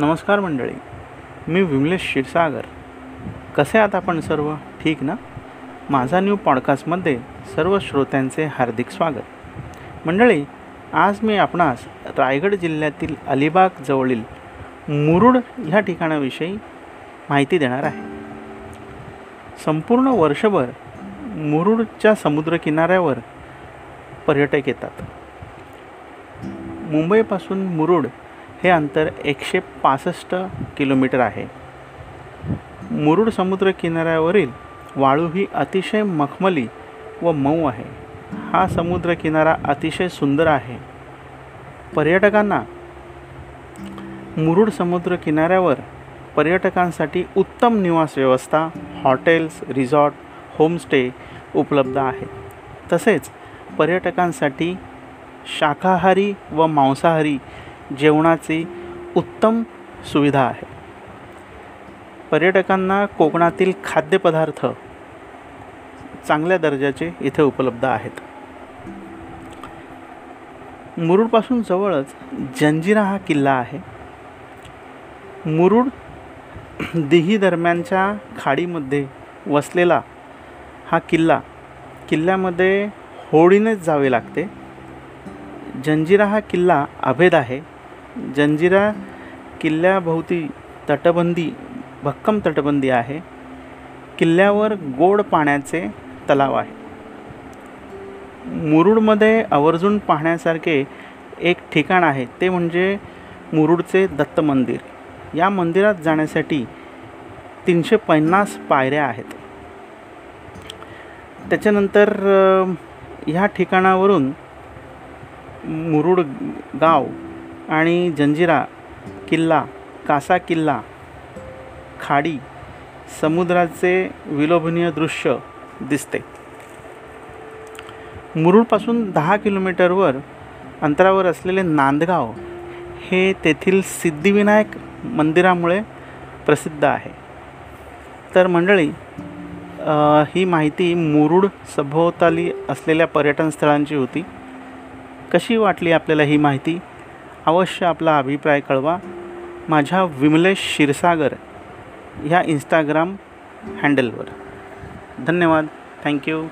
नमस्कार मंडळी मी विमलेश क्षीरसागर. कसे आहात आपण सर्व? ठीक ना? माझा न्यू पॉडकास्टमध्ये सर्व श्रोत्यांचे हार्दिक स्वागत. मंडळी आज मी आपणास रायगड जिल्ह्यातील अलिबाग जवळील मुरुड ह्या ठिकाणाविषयी माहिती देणार आहे. संपूर्ण वर्षभर मुरुडच्या समुद्रकिनाऱ्यावर पर्यटक येतात. मुंबईपासून मुरुड हे अंतर एकशे पासष्ट किलोमीटर आहे. मुरुड समुद्रकिनाऱ्यावरील वाळू ही अतिशय मखमली व मऊ आहे. हा समुद्रकिनारा अतिशय सुंदर आहे. पर्यटकांना मुरुड समुद्रकिनाऱ्यावर पर्यटकांसाठी उत्तम निवास व्यवस्था हॉटेल्स रिसॉर्ट होमस्टे उपलब्ध आहेत. तसेच पर्यटकांसाठी शाकाहारी व मांसाहारी जेवणाची उत्तम सुविधा आहे. पर्यटकांना कोकणातील खाद्यपदार्थ चांगल्या दर्जाचे इथे उपलब्ध आहेत. मुरुडपासून जवळच जंजिरा हा किल्ला आहे. मुरुड दिही दरम्यानच्या खाडीमध्ये वसलेला हा किल्ला किल्ल्यामध्ये होडीनेच जावे लागते. जंजिरा हा किल्ला अभेद आहे. जंजिरा किल्ल्याभोवती तटबंदी भक्कम तटबंदी आहे. किल्ल्यावर गोड पाण्याचे तलाव आहे. मुरुडमध्ये आवर्जून पाहण्यासारखे एक ठिकाण आहे ते म्हणजे मुरुडचे दत्त मंदिर. या मंदिरात जाण्यासाठी तीनशे पन्नास पायऱ्या आहेत. त्याच्यानंतर ह्या ठिकाणावरून मुरुड गाव आणि जंजिरा किल्ला कासा किल्ला खाडी समुद्राचे विलोभनीय दृश्य दिसते. मुरुडपासून दहा किलोमीटरवर अंतरावर असलेले नांदगाव हे तेथील सिद्धिविनायक मंदिरामुळे प्रसिद्ध आहे. तर मंडळी ही माहिती मुरुड सभोवताली असलेल्या पर्यटन स्थळांची होती. कशी वाटली आपल्याला ही माहिती? अवश्य आपला अभिप्राय कळवा. माझ्या विमलेश क्षीरसागर ह्या इंस्टाग्राम हँडलवर धन्यवाद. थँक्यू